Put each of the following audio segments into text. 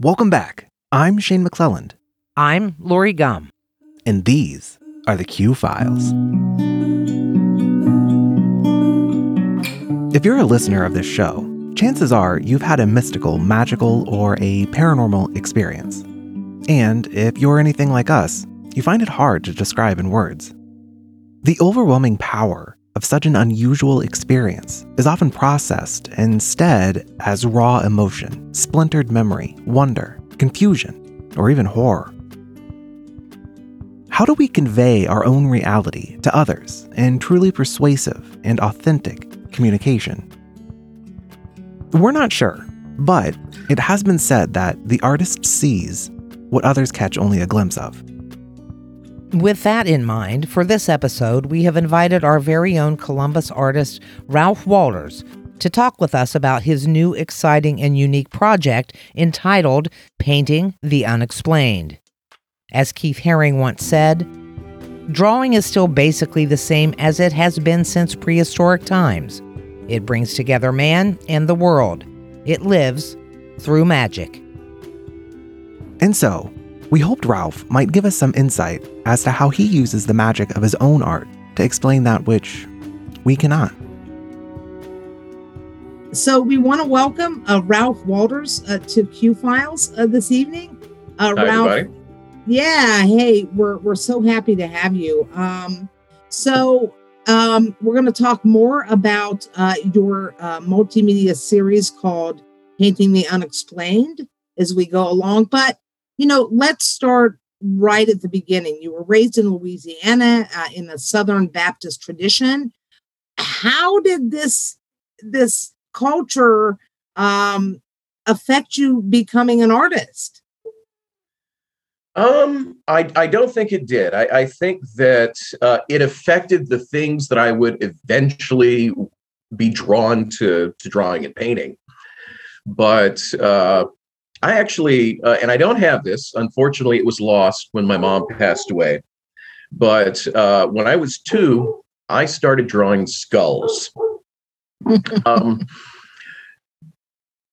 Welcome back. I'm Shane McClelland, I'm Lori Gum. and these are the Q Files. If you're a listener of this show, chances are you've had a mystical, magical, or a paranormal experience. And if you're anything like us, you find it hard to describe in words. The overwhelming power of such an unusual experience is often processed instead as raw emotion, splintered memory, wonder, confusion, or even horror. How do we convey our own reality to others in truly persuasive and authentic communication? We're not sure, but it has been said that the artist sees what others catch only a glimpse of. With that in mind, for this episode, we have invited our very own Columbus artist, Ralph Walters, to talk with us about his new, exciting, and unique project entitled Painting the Unexplained. As Keith Haring once said, drawing is still basically the same as it has been since prehistoric times. It brings together man and the world. It lives through magic. And so, we hoped Ralph might give us some insight as to how he uses the magic of his own art to explain that which we cannot. So we want to welcome uh, Ralph Walters uh, to Q Files uh, this evening. Uh, Hi, Ralph, everybody. yeah, hey, we're we're so happy to have you. Um, so um, we're going to talk more about uh, your uh, multimedia series called "Painting the Unexplained" as we go along. But you know, let's start right at the beginning. You were raised in Louisiana uh, in the Southern Baptist tradition. How did this this culture um, affect you becoming an artist? Um, I, I don't think it did. I, I think that uh, it affected the things that I would eventually be drawn to to drawing and painting. But uh, I actually, uh, and I don't have this. Unfortunately, it was lost when my mom passed away. But uh, when I was two, I started drawing skulls. um,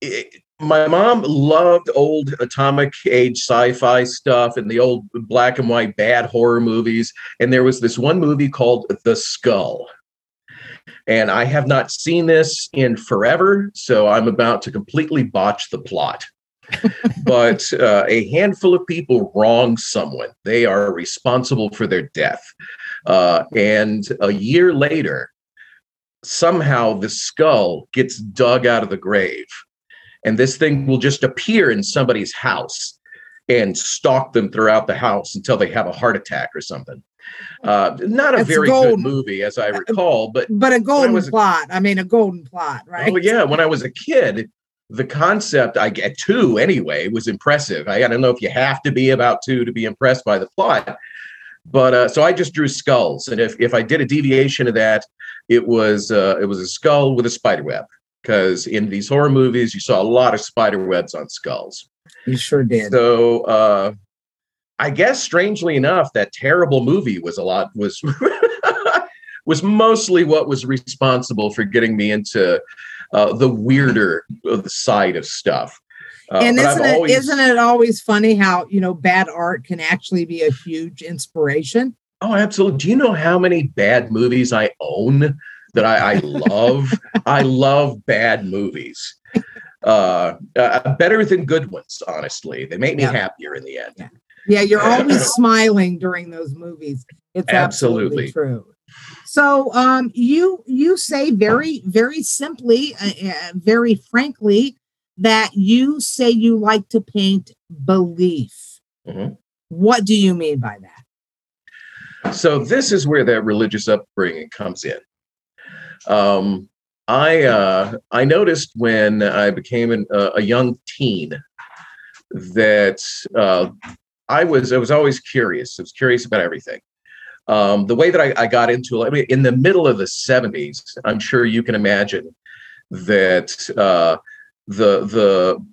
it- my mom loved old atomic age sci-fi stuff and the old black and white bad horror movies and there was this one movie called the skull and i have not seen this in forever so i'm about to completely botch the plot but uh, a handful of people wrong someone they are responsible for their death uh, and a year later somehow the skull gets dug out of the grave and this thing will just appear in somebody's house and stalk them throughout the house until they have a heart attack or something. Uh, not a That's very golden. good movie, as I recall, but But a golden plot. I mean, a golden plot, right? oh yeah, when I was a kid, the concept I get two anyway was impressive. I, I don't know if you have to be about two to be impressed by the plot, but uh, so I just drew skulls, and if if I did a deviation of that, it was uh, it was a skull with a spider web. Because in these horror movies, you saw a lot of spider webs on skulls. You sure did. So uh I guess strangely enough, that terrible movie was a lot was was mostly what was responsible for getting me into uh, the weirder side of stuff. Uh, and isn't it always- not it always funny how you know bad art can actually be a huge inspiration? Oh, absolutely. Do you know how many bad movies I own that I, I love? I love bad movies. Uh, uh, better than good ones, honestly. They make me Yeah. happier in the end. Yeah. Yeah, you're always smiling during those movies. It's absolutely, Absolutely. true. So, um, you you say very very simply, uh, uh, very frankly, that you say you like to paint belief. Mhm. What do you mean by that? So this is where that religious upbringing comes in. Um, I uh, I noticed when I became an, uh, a young teen that uh, I was I was always curious. I was curious about everything. Um, the way that I, I got into it, I mean, in the middle of the '70s, I'm sure you can imagine that uh, the the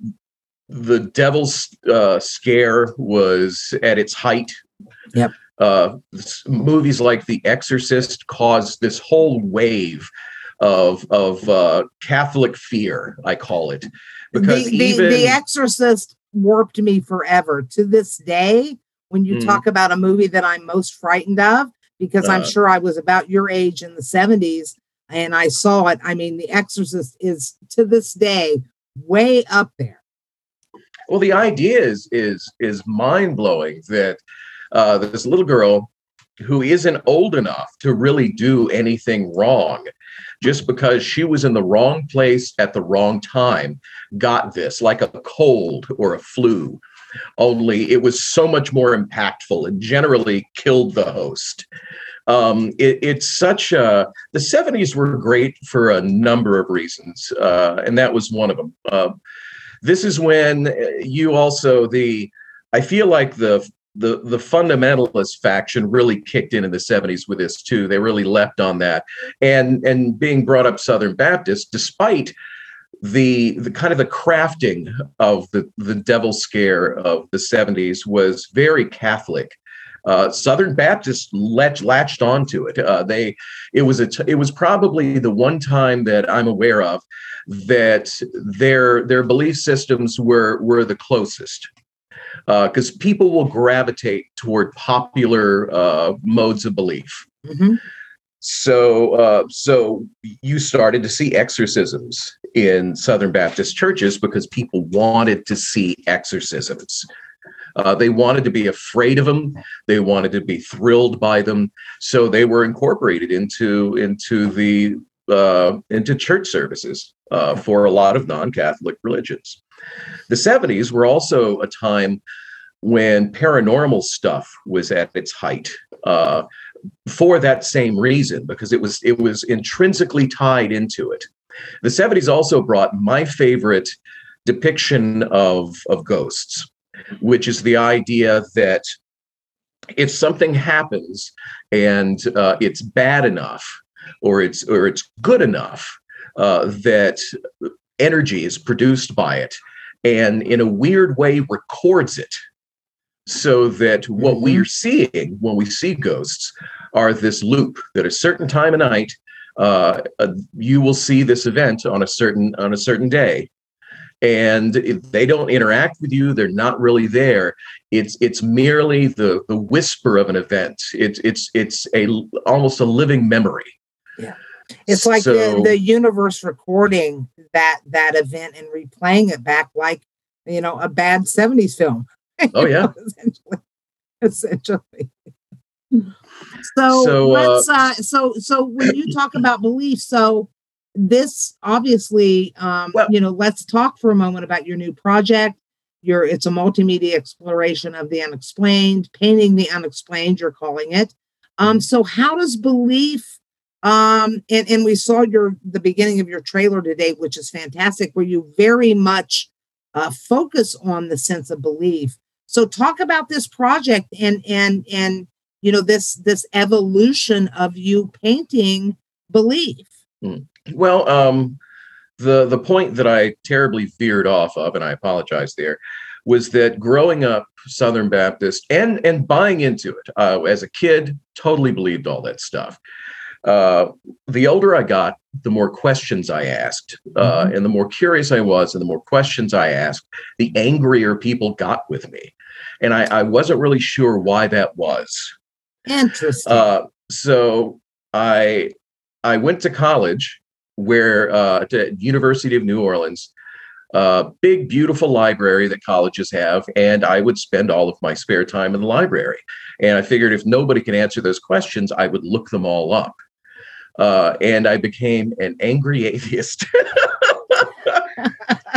the devil's uh, scare was at its height. Yep. Uh, movies like The Exorcist caused this whole wave of of uh, Catholic fear. I call it because the, the, even the Exorcist warped me forever. To this day, when you Mm. talk about a movie that I'm most frightened of, because I'm Uh. sure I was about your age in the 70s and I saw it. I mean, The Exorcist is to this day way up there. Well, the idea is is is mind blowing that uh, this little girl who isn't old enough to really do anything wrong, just because she was in the wrong place at the wrong time, got this like a cold or a flu. Only it was so much more impactful and generally killed the host. Um, it, it's such a the 70s were great for a number of reasons, uh, and that was one of them. Uh, this is when uh, you also the I feel like the the the fundamentalist faction really kicked in in the 70s with this too. They really leapt on that, and and being brought up Southern Baptist, despite the the kind of the crafting of the the devil scare of the 70s was very Catholic. Uh, Southern Baptists latch, latched onto it. Uh, they it was a t- it was probably the one time that I'm aware of that their their belief systems were were the closest because people will gravitate toward popular uh, modes of belief. Mhm. So uh, so you started to see exorcisms in Southern Baptist churches because people wanted to see exorcisms. Uh, they wanted to be afraid of them. They wanted to be thrilled by them. So they were incorporated into into the uh, into church services uh, for a lot of non-Catholic religions. The 70s were also a time when paranormal stuff was at its height. For that same reason, because it was it was intrinsically tied into it. The 70s also brought my favorite depiction of of ghosts, which is the idea that if something happens and uh, it's bad enough or it's or it's good enough uh, that energy is produced by it and in a weird way records it so that what Mhm. we're seeing when we see ghosts are this loop that a certain time of night uh, uh, you will see this event on a certain on a certain day. And if they don't interact with you they're not really there. It's it's merely the the whisper of an event. It's it's it's a almost a living memory. Yeah. It's like So- the, the universe recording that that event and replaying it back like you know a bad 70s film. Oh yeah essentially. Essentially. So, So, uh, let's uh so so when you talk about belief, so this obviously um Well- you know, let's talk for a moment about your new project. Your it's a multimedia exploration of the unexplained, painting the unexplained, you're calling it. Um, so how does belief um and, and we saw your the beginning of your trailer today, which is fantastic, where you very much uh focus on the sense of belief. So talk about this project and and and you know this this evolution of you painting belief. Well, um, the the point that I terribly veered off of, and I apologize there, was that growing up Southern Baptist and and buying into it uh, as a kid, totally believed all that stuff. Uh, the older I got, the more questions I asked, uh, and the more curious I was, and the more questions I asked, the angrier people got with me, and I, I wasn't really sure why that was. Interesting. Uh, so I I went to college where uh, to University of New Orleans, uh, big beautiful library that colleges have, and I would spend all of my spare time in the library. And I figured if nobody can answer those questions, I would look them all up. Uh, and I became an angry atheist.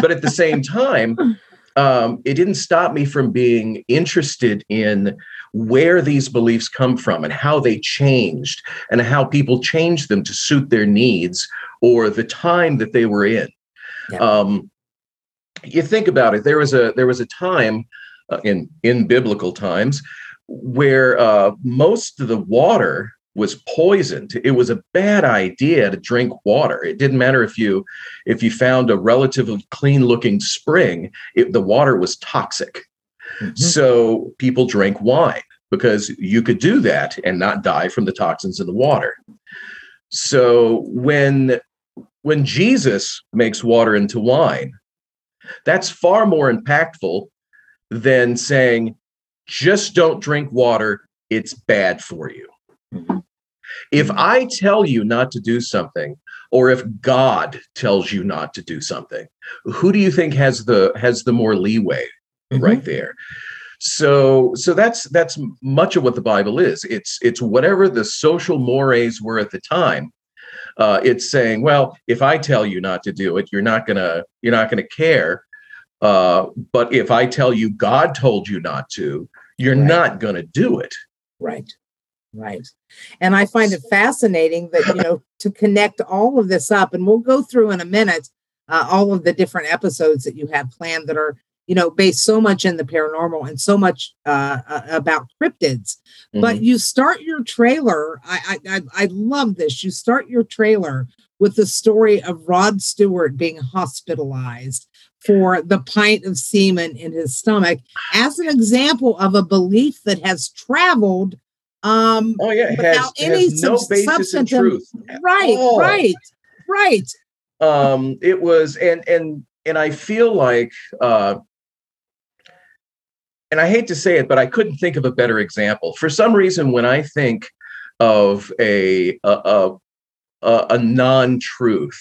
but at the same time, um, it didn't stop me from being interested in where these beliefs come from and how they changed and how people changed them to suit their needs or the time that they were in. Yeah. Um, you think about it. There was a there was a time uh, in in biblical times where uh, most of the water was poisoned. It was a bad idea to drink water. It didn't matter if you if you found a relatively clean looking spring. It, the water was toxic. Mhm. So people drank wine because you could do that and not die from the toxins in the water. So when when Jesus makes water into wine, that's far more impactful than saying, just don't drink water. It's bad for you. Mhm. If I tell you not to do something, or if God tells you not to do something, who do you think has the has the more leeway Mhm. right there? So so that's that's much of what the Bible is. It's it's whatever the social mores were at the time. Uh, it's saying, well, if I tell you not to do it, you're not gonna you're not gonna care. Uh, but if I tell you God told you not to, you're Right. not gonna do it. Right. Right. And I find it fascinating that, you know, to connect all of this up, and we'll go through in a minute uh, all of the different episodes that you have planned that are, you know, based so much in the paranormal and so much uh, uh, about cryptids. But you start your trailer. I, I I I love this. You start your trailer with the story of Rod Stewart being hospitalized for the pint of semen in his stomach as an example of a belief that has traveled um Oh yeah, without has, any has no basis in substantive- truth. right all. right right Um, it was, and and and I feel like, uh, and I hate to say it, but I couldn't think of a better example. For some reason, when I think of a a a, a, non-truth,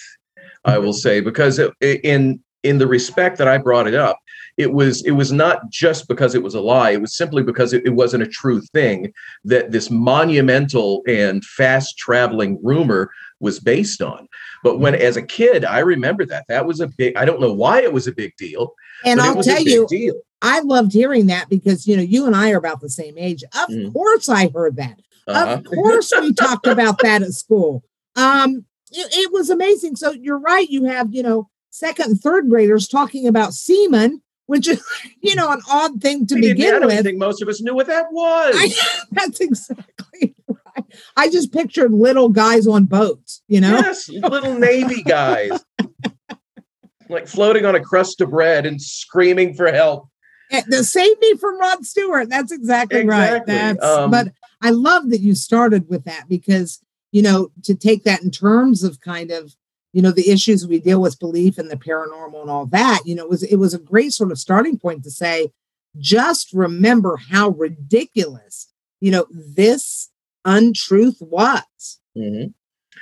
I will say because it, in in the respect that I brought it up, it was it was not just because it was a lie. It was simply because it, it wasn't a true thing that this monumental and fast traveling rumor was based on. But when as a kid, I remember that that was a big. I don't know why it was a big deal, and i'll tell you deal. i loved hearing that because you know you and i are about the same age of Mm. course i heard that Uh-huh. Of course, we talked about that at school. Um, it, it was amazing. So you're right. You have, you know, second and third graders talking about semen, which is, you know, an odd thing to We I begin don't with. think most of us knew what that was. I, that's exactly right. I just pictured little guys on boats, you know? Yes, little navy guys, like floating on a crust of bread and screaming for help. Eh, The save me from Rod Stewart. That's exactly, right. That's Um, but I love that you started with that because you know to take that in terms of kind of you know the issues we deal with belief and the paranormal and all that. You know, it was it was a great sort of starting point to say, just remember how ridiculous you know this untruth was. Mhm.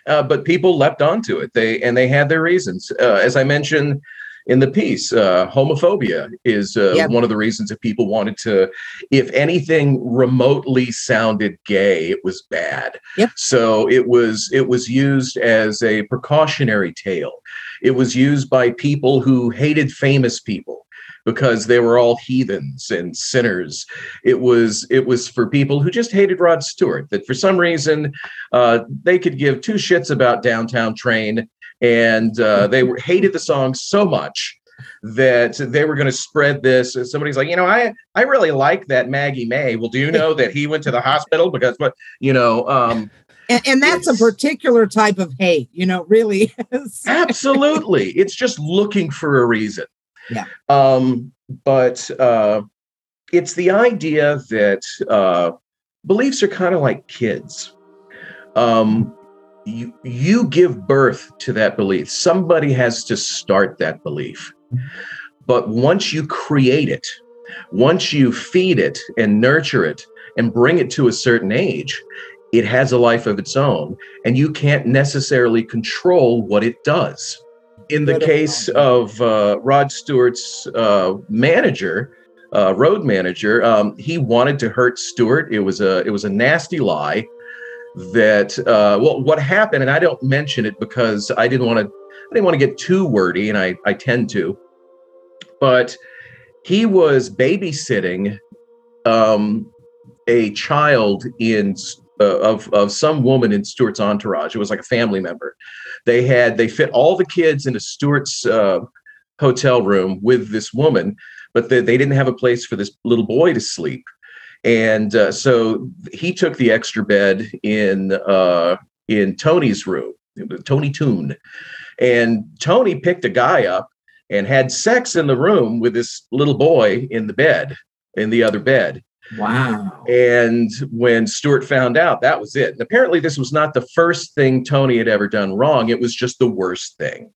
Uh, but people leapt onto it. They and they had their reasons. Uh, as I mentioned in the piece, uh, homophobia is uh, Yep. one of the reasons that people wanted to. If anything remotely sounded gay, it was bad. Yep. So it was it was used as a precautionary tale. It was used by people who hated famous people because they were all heathens and sinners. It was it was for people who just hated Rod Stewart. That for some reason uh, they could give two shits about Downtown Train, and uh, they were, hated the song so much that they were going to spread this. And Somebody's like, you know, I I really like that Maggie May. Well, do you know that he went to the hospital because what you know? Um, And, and that's a particular type of hate, you know, really is. absolutely, it's just looking for a reason. Yeah. Um, but uh, it's the idea that uh, beliefs are kind of like kids. Um, you you give birth to that belief. Somebody has to start that belief. But once you create it, once you feed it and nurture it and bring it to a certain age, it has a life of its own, and you can't necessarily control what it does. In the case of uh, Rod Stewart's uh, manager, uh, road manager, um, he wanted to hurt Stewart. It was a it was a nasty lie. That uh, well, what happened, and I don't mention it because I didn't want to. I didn't want to get too wordy, and I I tend to. But he was babysitting um, a child in uh, of of some woman in Stewart's entourage. It was like a family member. They had they fit all the kids into Stewart's uh, hotel room with this woman, but they, they didn't have a place for this little boy to sleep. And uh, so he took the extra bed in uh, in Tony's room, Tony Toon, and Tony picked a guy up and had sex in the room with this little boy in the bed in the other bed. Wow. And when Stewart found out, that was it. And apparently, this was not the first thing Tony had ever done wrong. It was just the worst thing.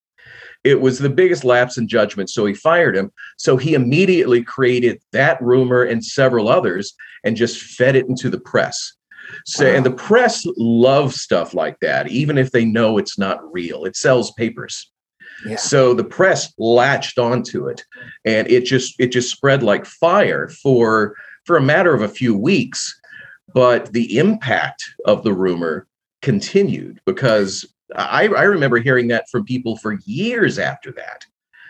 It was the biggest lapse in judgment, so he fired him. So he immediately created that rumor and several others and just fed it into the press. So, and the press loves stuff like that, even if they know it's not real. It sells papers. Yeah. So the press latched onto it, and it just it just spread like fire for for a matter of a few weeks. But the impact of the rumor continued because I, I remember hearing that from people for years after that.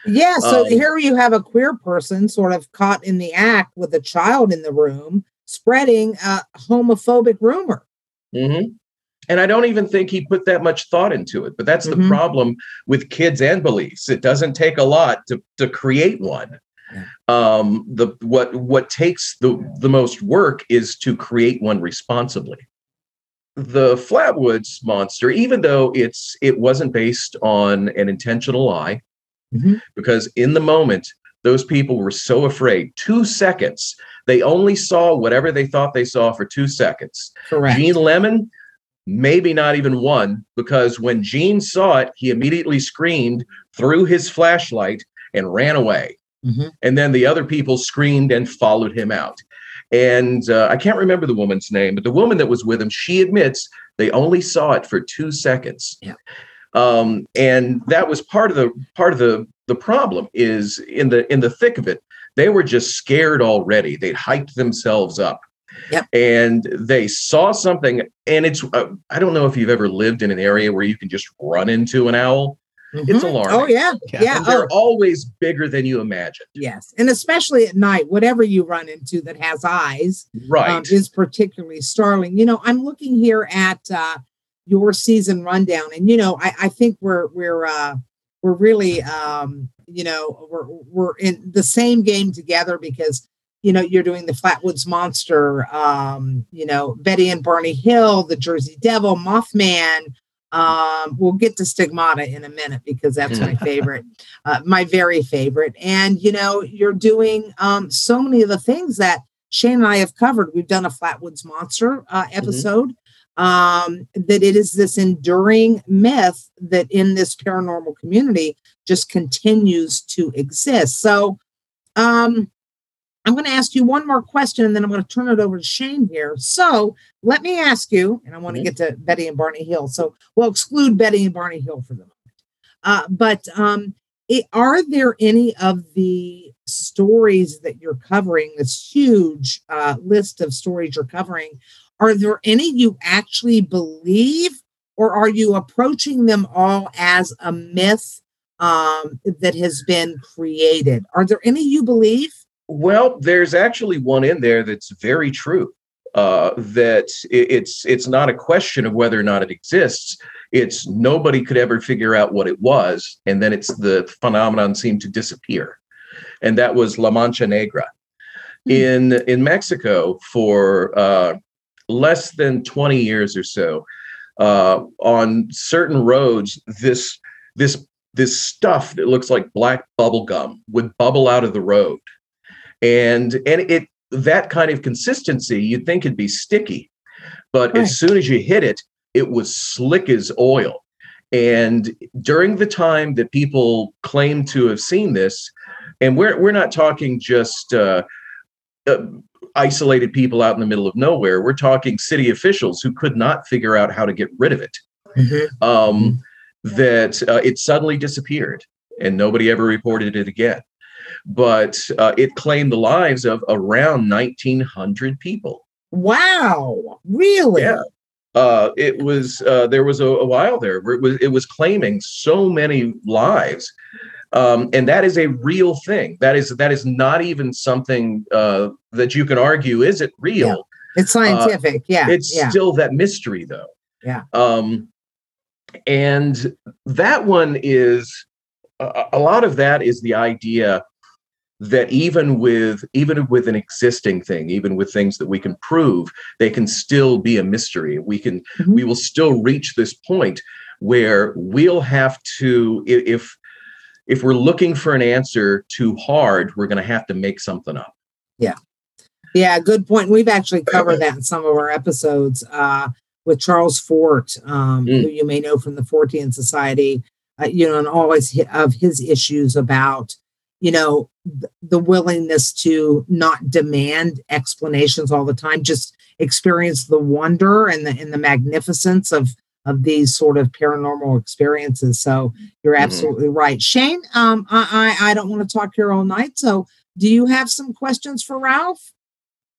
Yeah. So Um, here you have a queer person sort of caught in the act with a child in the room, spreading a homophobic rumor. Mhm. And I don't even think he put that much thought into it. But that's Mhm. the problem with kids and beliefs. It doesn't take a lot to to create one. Um, the what what takes the the most work is to create one responsibly. The Flatwoods monster, even though it's it wasn't based on an intentional lie, Mhm. because in the moment those people were so afraid. Two seconds, they only saw whatever they thought they saw for two seconds. Correct. Gene Lemon, maybe not even one, because when Gene saw it, he immediately screamed, threw his flashlight, and ran away. Mhm. And then the other people screamed and followed him out. And uh, I can't remember the woman's name, but the woman that was with him, she admits they only saw it for two seconds. Yeah. Um, and that was part of the part of the the problem is in the in the thick of it, they were just scared already. They'd hyped themselves up and they saw something and it's uh, i don't know if you've ever lived in an area where you can just run into an owl it's Mhm. alarming. Oh yeah. Yeah. and they're Oh, always bigger than you imagine yes. And especially at night, whatever you run into that has eyes right um, is particularly startling. You know, I'm looking here at uh, your season rundown, and you know, I, I think we're we're uh, we're really um, you know we're we're in the same game together because you know you're doing the Flatwoods Monster, um, you know Betty and Barney Hill, the Jersey Devil, Mothman. Um, we'll get to Stigmata in a minute because that's my favorite, uh, my very favorite. And you know, you're doing um, so many of the things that Shane and I have covered. We've done a Flatwoods Monster uh, episode. Um, that it is this enduring myth that in this paranormal community just continues to exist. So, um, I'm going to ask you one more question and then I'm going to turn it over to Shane here. So, let me ask you, and I want to Mhm. get to Betty and Barney Hill. So, we'll exclude Betty and Barney Hill for the moment. Uh, but um, it, are there any of the stories that you're covering, this huge uh, list of stories you're covering, are there any you actually believe, or are you approaching them all as a myth um, that has been created? Are there any you believe? Well there's actually one in there that's very true uh, that it's it's not a question of whether or not it exists. It's nobody could ever figure out what it was and then it's the phenomenon seemed to disappear and that was la mancha negra. Hmm. in in mexico for uh, less than 20 years or so uh, on certain roads this this this stuff that looks like black bubble gum would bubble out of the road and and it that kind of consistency you'd think it'd be sticky but Right. as soon as you hit it it was slick as oil. And during the time that people claim to have seen this and we're we're not talking just uh, uh, isolated people out in the middle of nowhere. We're talking city officials who could not figure out how to get rid of it. Um, that uh, it suddenly disappeared and nobody ever reported it again. But uh, it claimed the lives of around 1,900 people. Wow, really? Yeah. Uh, it was uh, there was a, a while there where it was it was claiming so many lives, um, and that is a real thing. That is that is not even something uh, that you can argue is it real. It's scientific. yeah. it's yeah. still that mystery though Yeah. um and that one is a lot of that is the idea that even with even with an existing thing even with things that we can prove they can still be a mystery we can Mhm. we will still reach this point where we'll have to if if we're looking for an answer too hard we're going to have to make something up Yeah, Yeah, good point. We've actually covered that in some of our episodes uh, with Charles Fort, um, Mm. who you may know from the Fortean Society. uh, you know, and always of his issues about, you know, the willingness to not demand explanations all the time, just experience the wonder and the and the magnificence of of these sort of paranormal experiences. So you're mm-hmm. absolutely mm-hmm. right, Shane. Um, I, I I don't want to talk here all night. So do you have some questions for Ralph?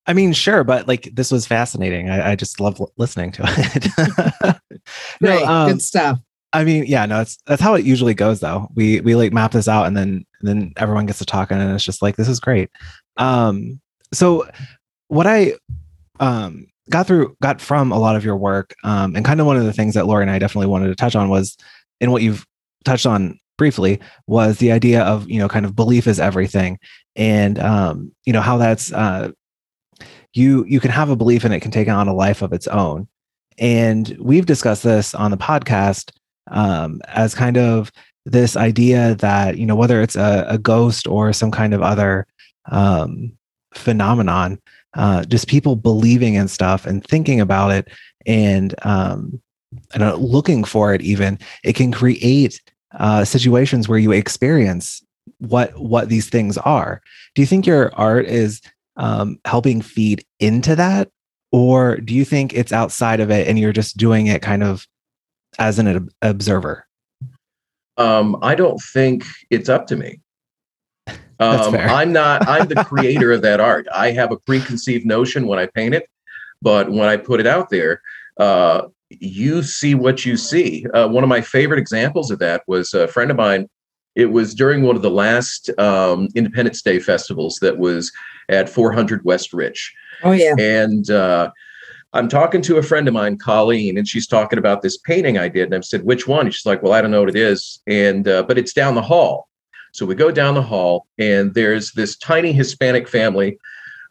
I mean, sure, but like this was fascinating. I, I just love listening to it. no, um, good stuff. I mean, yeah, no, it's that's how it usually goes though. We we like map this out and then and then everyone gets to talking and it's just like this is great. Um so what I um got through got from a lot of your work um and kind of one of the things that Lori and I definitely wanted to touch on was in what you've touched on briefly was the idea of you know kind of belief is everything and um you know how that's uh you you can have a belief and it can take on a life of its own and we've discussed this on the podcast um, as kind of this idea that you know whether it's a, a ghost or some kind of other um, phenomenon uh, just people believing in stuff and thinking about it and um, and uh, looking for it even it can create uh, situations where you experience what what these things are. Do you think your art is um, helping feed into that? Or do you think it's outside of it and you're just doing it kind of as an observer um, i don't think it's up to me. Um, i'm not i'm the creator of that art. I have a preconceived notion when i paint it but when i put it out there uh, you see what you see. Uh, one of my favorite examples of that was a friend of mine. It was during one of the last um, independence day festivals that was at 400 west rich Oh yeah. And uh, I'm talking to a friend of mine, Colleen, and she's talking about this painting I did. And I said, "Which one?" And she's like, "Well, I don't know what it is." And uh, but it's down the hall. So we go down the hall, and there's this tiny Hispanic family.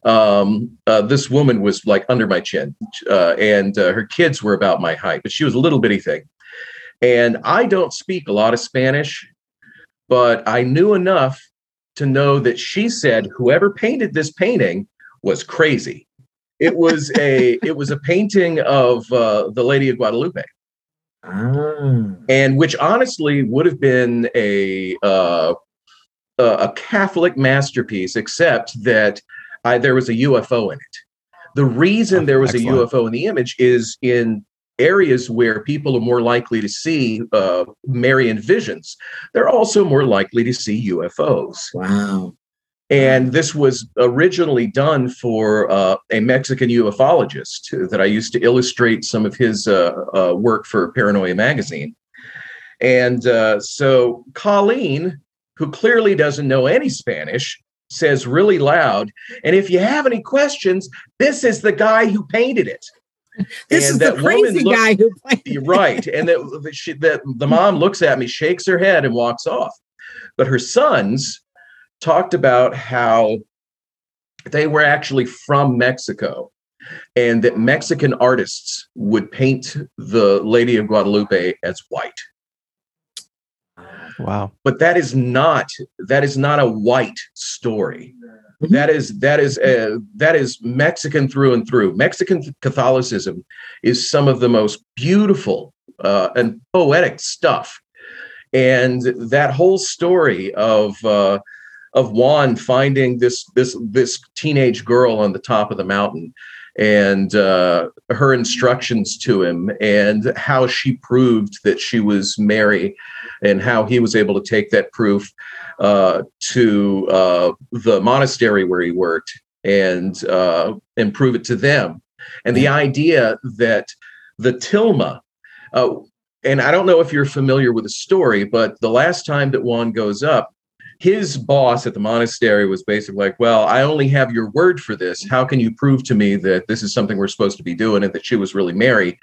Um, uh, this woman was like under my chin, uh, and uh, her kids were about my height, but she was a little bitty thing. And I don't speak a lot of Spanish, but I knew enough to know that she said whoever painted this painting was crazy. It was a it was a painting of uh, the Lady of Guadalupe, ah. and which honestly would have been a uh, a Catholic masterpiece, except that I, there was a UFO in it. The reason there was Excellent. a UFO in the image is in areas where people are more likely to see uh, Marian visions, they're also more likely to see UFOs. Wow. And this was originally done for uh, a Mexican ufologist that I used to illustrate some of his uh, uh, work for Paranoia magazine. And uh, so Colleen, who clearly doesn't know any Spanish, says really loud, and if you have any questions, this is the guy who painted it. This and is the crazy look, guy who painted it. Right. And that, she, that the mom looks at me, shakes her head, and walks off. But her sons, talked about how they were actually from Mexico and that Mexican artists would paint the Lady of Guadalupe as white. Wow. But that is not that is not a white story. Mm-hmm. That is that is a, that is Mexican through and through. Mexican Catholicism is some of the most beautiful uh, and poetic stuff, and that whole story of uh, of Juan finding this this this teenage girl on the top of the mountain and uh, her instructions to him and how she proved that she was Mary and how he was able to take that proof uh, to uh, the monastery where he worked and uh, and prove it to them. And the idea that the tilma uh, and I don't know if you're familiar with the story, but the last time that Juan goes up, his boss at the monastery was basically like, Well, I only have your word for this. How can you prove to me that this is something we're supposed to be doing and that she was really Mary?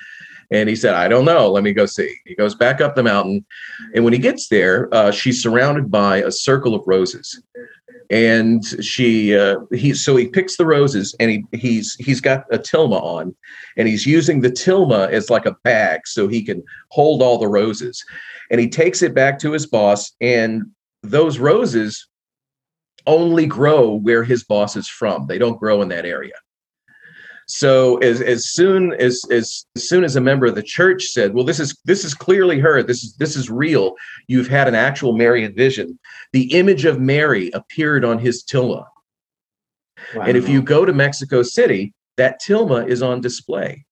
And he said, I don't know. Let me go see. He goes back up the mountain. And when he gets there, uh, she's surrounded by a circle of roses. And she, uh, he, so he picks the roses and he, he's, he's got a tilma on and he's using the tilma as like a bag so he can hold all the roses. And he takes it back to his boss and those roses only grow where his boss is from. They don't grow in that area. So as as soon as as, as soon as a member of the church said, "Well, this is this is clearly her. This is this is real. You've had an actual Marian vision." The image of Mary appeared on his tilma, Wow. and if you go to Mexico City, that tilma is on display.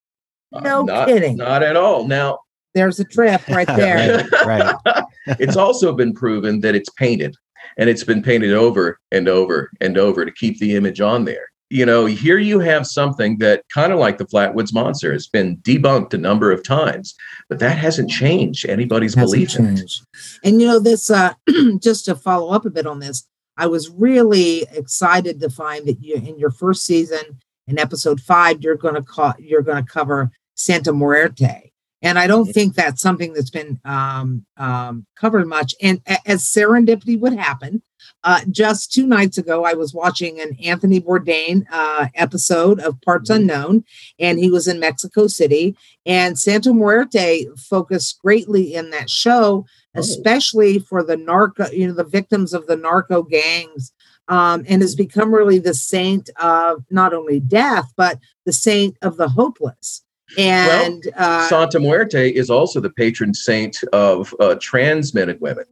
No not, kidding. Not at all. Now, there's a trip right there. right, right. It's also been proven that it's painted and it's been painted over and over and over to keep the image on there. You know, here you have something that kind of like the Flatwoods Monster has been debunked a number of times, but that hasn't changed anybody's Hasn't belief changed. And you know, this uh just to follow up a bit on this, I was really excited to find that you in your first season, in episode five, you're gonna call you're gonna cover Santa Muerte. And I don't think that's something that's been um, um, covered much. And as serendipity would happen, uh, just two nights ago, I was watching an Anthony Bourdain uh, episode of Parts Unknown, and he was in Mexico City. And Santa Muerte focused greatly in that show, especially for the narco, you know, the victims of the narco gangs. Um, and has become really the saint of not only death, but the saint of the hopeless. And uh, Santa Muerte is also the patron saint of uh, trans men and women.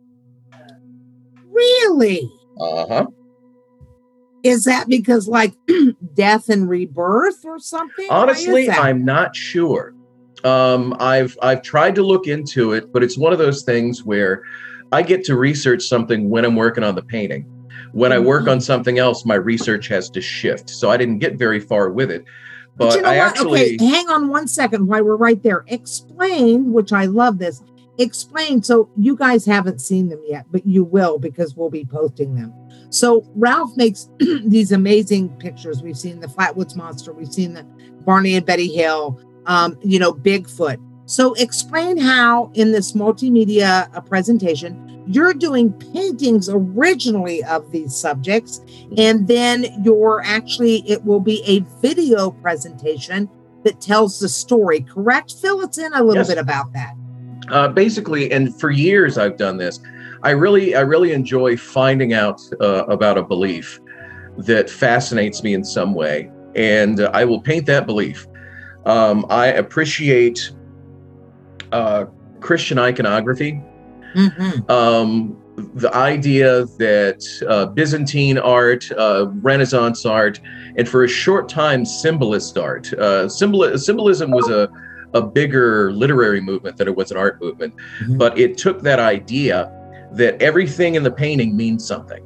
really, Uh huh. is that because like death and rebirth or something? Honestly. I'm not sure. Um, I've I've tried to look into it, but it's one of those things where I get to research something when I'm working on the painting. When I work Mm-hmm. on something else, my research has to shift. So I didn't get very far with it. But, But you know I what? actually okay, hang on one second while we're right there. Explain, which I love this. Explain. So you guys haven't seen them yet, but you will because we'll be posting them. So Ralph makes these amazing pictures. We've seen the Flatwoods Monster. We've seen the Barney and Betty Hill. Um, you know, Bigfoot. So explain how in this multimedia uh, presentation you're doing paintings originally of these subjects and then you're actually it will be a video presentation that tells the story correct fill us in a little Yes. bit about that uh, basically, and for years I've done this. I really, I really enjoy finding out uh, about a belief that fascinates me in some way, and uh, I will paint that belief. Um, I appreciate uh, Christian iconography. Mhm. Um, the idea that uh, Byzantine art, uh, Renaissance art, and for a short time, symbolist art. Uh, symbol- symbolism was a, a bigger literary movement than it was an art movement, Mhm. but it took that idea that everything in the painting means something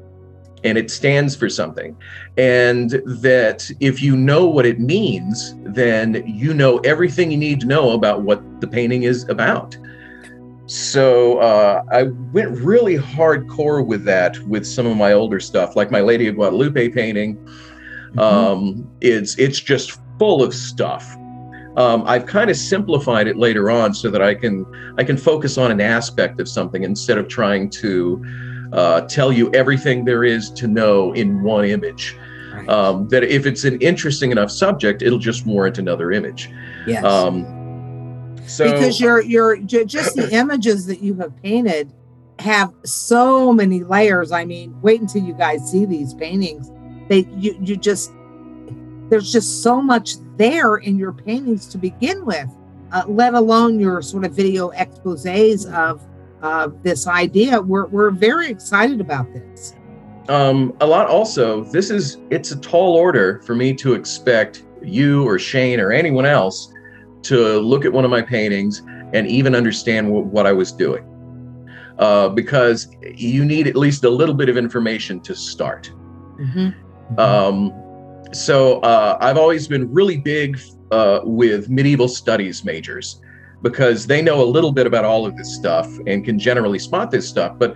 and it stands for something. And that if you know what it means, then you know everything you need to know about what the painting is about. So uh, I went really hardcore with that with some of my older stuff, like my Lady of Guadalupe painting. Mm-hmm. Um, it's it's just full of stuff. Um, I've kind of simplified it later on so that I can I can focus on an aspect of something instead of trying to uh, tell you everything there is to know in one image. Right. Um, that if it's an interesting enough subject, it'll just warrant another image. yes Um, so because your your ju- just the images that you have painted have so many layers. I mean wait until you guys see these paintings. They you you just there's just so much there in your paintings to begin with uh, let alone your sort of video exposés of uh, this idea. We're, we're very excited about this. Um, a lot also this is it's a tall order for me to expect you or shane or anyone else to look at one of my paintings and even understand wh- what i was doing. Uh, because you need at least a little bit of information to start. Um, so uh, i've always been really big uh, with medieval studies majors because they know a little bit about all of this stuff and can generally spot this stuff but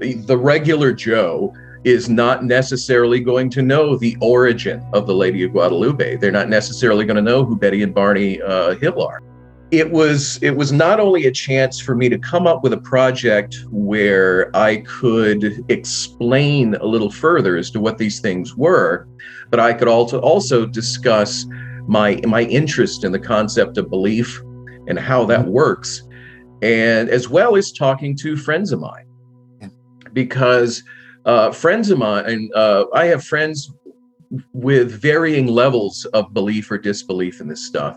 the, the regular joe is not necessarily going to know the origin of the lady of guadalupe. They're not necessarily going to know who betty and barney uh, hill are. It was it was not only a chance for me to come up with a project where I could explain a little further as to what these things were, but I could also also discuss my my interest in the concept of belief and how that works, and as well as talking to friends of mine, because uh, friends of mine, and uh, I have friends with varying levels of belief or disbelief in this stuff.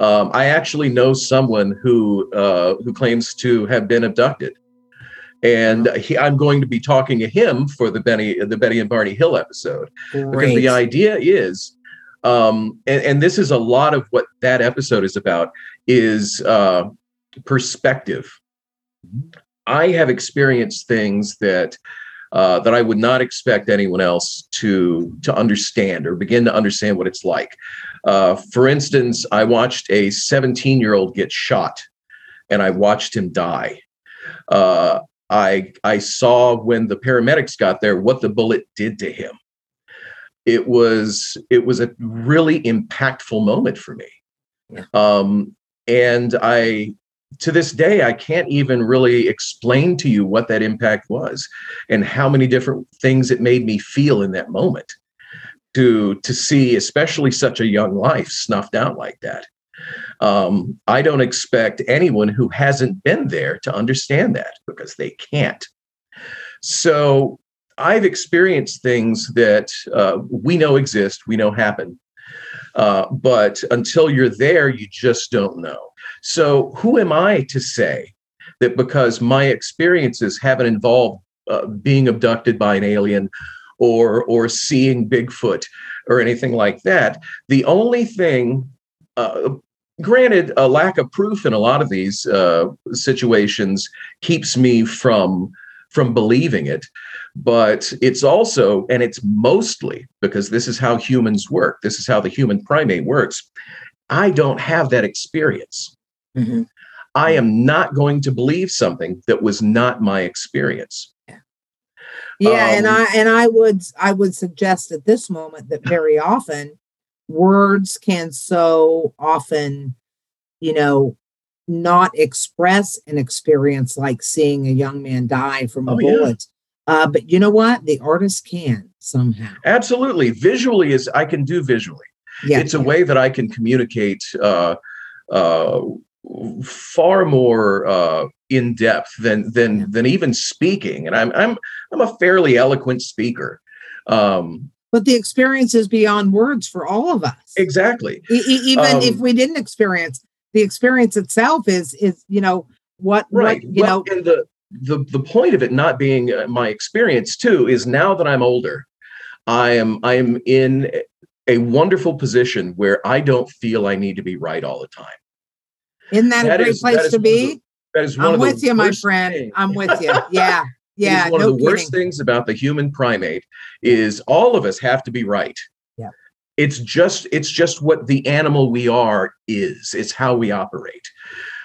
Um, I actually know someone who uh, who claims to have been abducted, and he, I'm going to be talking to him for the Benny the Betty and Barney Hill episode Great. because the idea is, um, and, and this is a lot of what that episode is about is uh, perspective. I have experienced things that uh, that I would not expect anyone else to to understand or begin to understand what it's like. Uh, for instance, I watched a 17 year old get shot, and I watched him die. Uh, I I saw when the paramedics got there what the bullet did to him. It was it was a really impactful moment for me, Yeah. um, and I to this day I can't even really explain to you what that impact was and how many different things it made me feel in that moment to to see especially such a young life snuffed out like that. Um, i don't expect anyone who hasn't been there to understand that because they can't. So i've experienced things that uh, we know exist we know happen uh, but until you're there you just don't know so who am i to say that because my experiences haven't involved uh, being abducted by an alien or or seeing Bigfoot or anything like that. The only thing, uh, granted, a lack of proof in a lot of these uh, situations keeps me from from believing it. But it's also, and it's mostly because this is how humans work. This is how the human primate works. I don't have that experience. Mhm. I am not going to believe something that was not my experience. Yeah, and Um, I and I would I would suggest at this moment that very often words can so often, you know, not express an experience like seeing a young man die from a Oh, yeah. bullet. Uh, but you know what? The artist can somehow. Absolutely. Visually is I can do visually. Yeah, It's a way that I can communicate uh, uh, far more uh, in depth than than than even speaking. And I'm I'm I'm a fairly eloquent speaker. Um, but the experience is beyond words for all of us. exactly. E- even if Um, we didn't experience the experience itself is is you know what Right. what you well, know and the the the point of it not being uh, my experience too is now that I'm older, I am I am in a wonderful position where I don't feel I need to be right all the time. Isn't that, that a great is- place to one of the- be? That is one I'm of the with you, my friend. things- I'm with you. Yeah. Yeah. one no of the worst things about the human primate is all of us have to be right. Yeah. It's just it's just what the animal we are is. It's how we operate.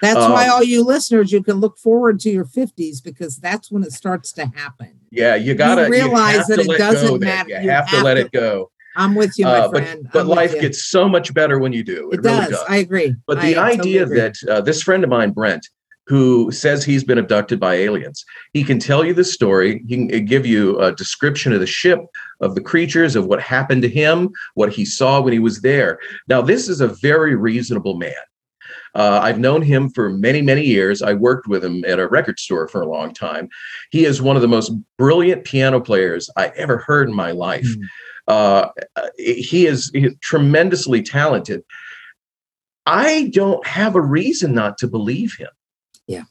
That's why um, all you listeners, you can look forward to your 50s because that's when it starts to happen. Yeah, you gotta you realize have that it doesn't matter. You, You have, to let it go. I'm with you, my Uh, but friend. but I'm life gets so much better when you do. It, it really does. does. I agree. But the totally idea agree. that uh, this friend of mine, Brent, who says he's been abducted by aliens, he can tell you the story. He can uh, give you a description of the ship, of the creatures, of what happened to him, what he saw when he was there. Now, this is a very reasonable man. Uh, I've known him for many, many years. I worked with him at a record store for a long time. He is one of the most brilliant piano players I ever heard in my life. Mm. Uh, he is he is tremendously talented. I don't have a reason not to believe him. Yeah.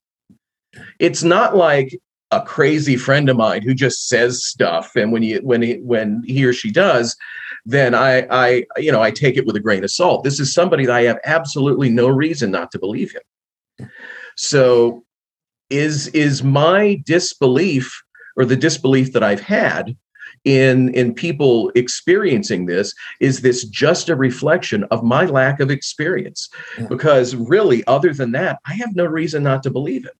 It's not like a crazy friend of mine who just says stuff and when he when he when he or she does then I I you know I take it with a grain of salt. This is somebody that I have absolutely no reason not to believe him. So is is my disbelief or the disbelief that I've had in in people experiencing this is this just a reflection of my lack of experience Yeah. because really other than that i have no reason not to believe it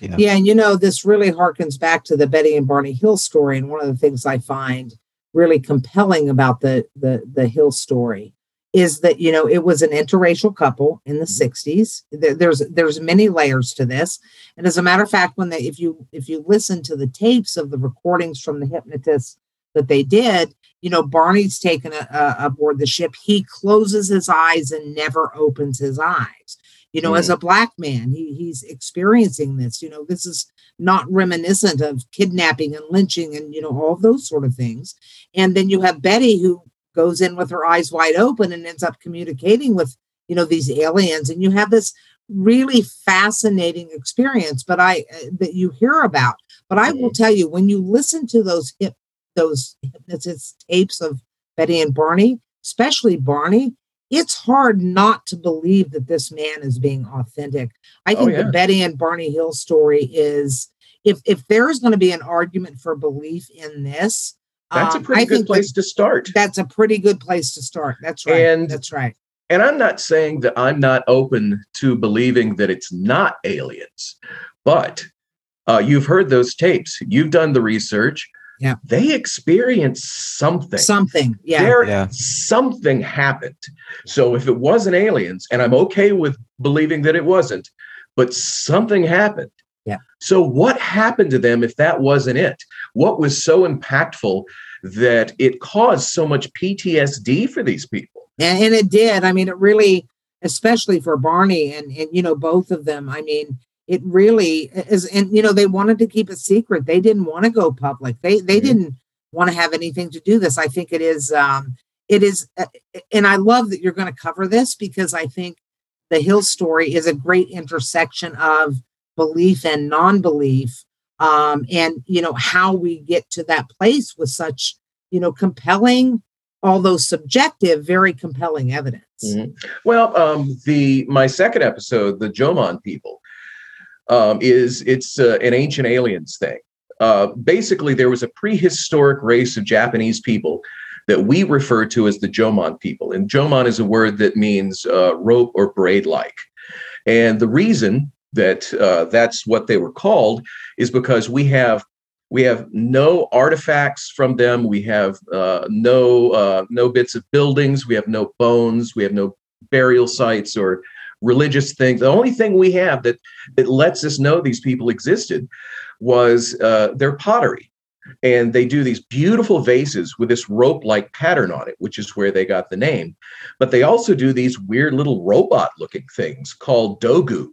Yeah, and you know, this really harkens back to the Betty and Barney Hill story. And one of the things I find really compelling about the the the Hill story is that you know it was an interracial couple in the mm-hmm. 60s. There's there's many layers to this. And as a matter of fact, when they if you if you listen to the tapes of the recordings from the hypnotists that they did, you know, Barney's taken a, a, aboard the ship. He closes his eyes and never opens his eyes you know, as a black man, he, he's experiencing this. You know, this is not reminiscent of kidnapping and lynching and, you know, all those sort of things. And then you have Betty, who goes in with her eyes wide open and ends up communicating with you know these aliens and you have this really fascinating experience but i uh, that you hear about but i will tell you when you listen to those hip those hypnotist tapes of betty and barney especially barney it's hard not to believe that this man is being authentic i Oh, think yeah. the betty and barney hill story is if if there's going to be an argument for belief in this That's a um, pretty I good place to start. that's a pretty good place to start that's right And- that's right And I'm not saying that I'm not open to believing that it's not aliens, but uh, you've heard those tapes, you've done the research. Yeah. They experienced something. something yeah There, Yeah. something happened. So if it wasn't aliens, and I'm okay with believing that it wasn't, but something happened. Yeah. So what happened to them if that wasn't it? What was so impactful that it caused so much PTSD for these people? and, and it did i mean it really especially for barney and and you know both of them i mean it really is and you know they wanted to keep it secret they didn't want to go public they they Mhm. didn't want to have anything to do this i think it is um it is uh, and i love that you're going to cover this because i think the hill story is a great intersection of belief and non-belief um and you know how we get to that place with such you know compelling although subjective very compelling evidence Mhm. Well, um, the my second episode, the Jomon people, um, is it's uh, an ancient aliens thing. Uh, basically, there was a prehistoric race of Japanese people that we refer to as the Jomon people, and Jomon is a word that means uh, rope or braid-like. And the reason that uh, that's what they were called is because we have we have no artifacts from them. We have uh, no uh, no bits of buildings. We have no bones. We have no burial sites or religious things. The only thing we have that that lets us know these people existed was uh, their pottery, and they do these beautiful vases with this rope-like pattern on it, which is where they got the name. But they also do these weird little robot-looking things called dogu,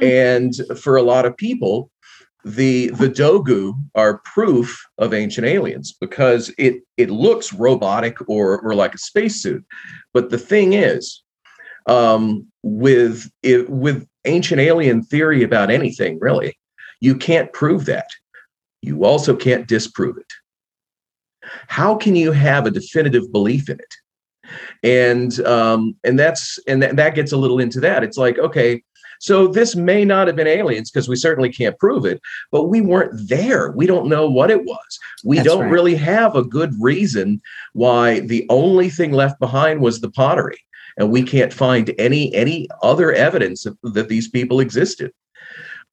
and for a lot of people the the dogu are proof of ancient aliens because it it looks robotic or or like a spacesuit but the thing is um with it with ancient alien theory about anything really you can't prove that you also can't disprove it how can you have a definitive belief in it and um and that's and that, that gets a little into that it's like okay so this may not have been aliens because we certainly can't prove it, but we weren't there. We don't know what it was. We That's don't right. really have a good reason why the only thing left behind was the pottery, and we can't find any any other evidence of, that these people existed.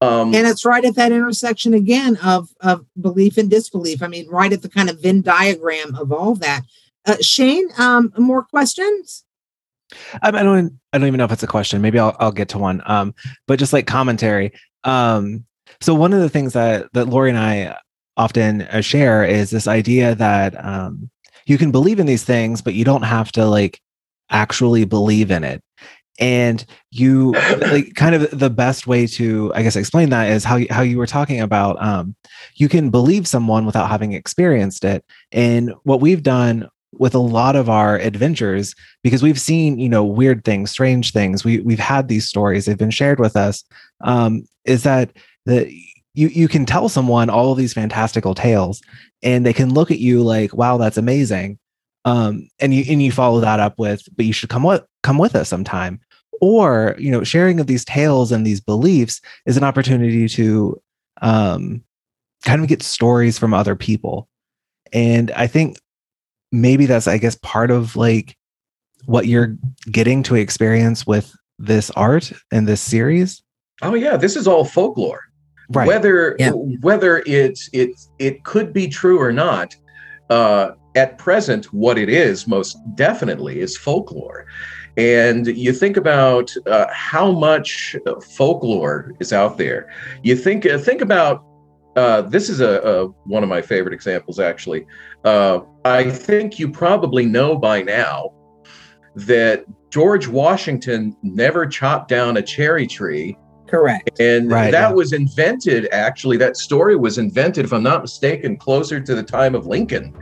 Um, and it's right at that intersection again of of belief and disbelief i mean right at the kind of venn diagram of all that uh, shane um more questions I, I don't I don't even know if it's a question. Maybe I'll I'll get to one. Um, but just like commentary. Um, so one of the things that that Lori and I often uh, share is this idea that um, you can believe in these things, but you don't have to like actually believe in it. And you like kind of the best way to I guess explain that is how you, how you were talking about um, you can believe someone without having experienced it. And what we've done with a lot of our adventures because we've seen you know weird things strange things we we've had these stories they've been shared with us um is that that you you can tell someone all of these fantastical tales and they can look at you like wow that's amazing um and you and you follow that up with but you should come with come with us sometime or you know sharing of these tales and these beliefs is an opportunity to um kind of get stories from other people and i think maybe that's i guess part of like what you're getting to experience with this art and this series oh yeah, this is all folklore. right whether Yeah. whether it's it it could be true or not uh at present what it is most definitely is folklore. And you think about uh, how much folklore is out there. You think uh, think about uh, this is a, a one of my favorite examples actually. Uh, i think you probably know by now that george washington never chopped down a cherry tree. Correct. And Right, that yeah. was invented, actually, that story was invented, if I'm not mistaken, closer to the time of Lincoln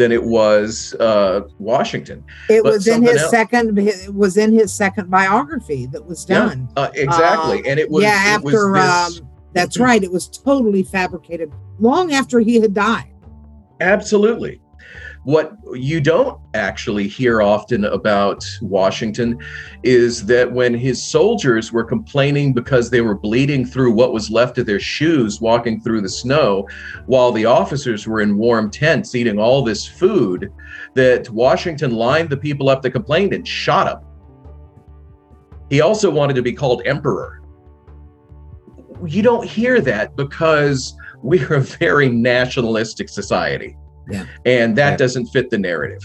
than it was uh, Washington. It But was in his else- second. It was in his second biography that was Yeah, done. Uh, exactly, Um, and it was yeah, was after this- um, that's right. It was totally fabricated long after he had died. Absolutely. What you don't actually hear often about Washington is that when his soldiers were complaining because they were bleeding through what was left of their shoes walking through the snow, while the officers were in warm tents eating all this food, that Washington lined the people up that complained and shot them. He also wanted to be called emperor. You don't hear that because we're a very nationalistic society. Yeah. And that Yeah. doesn't fit the narrative.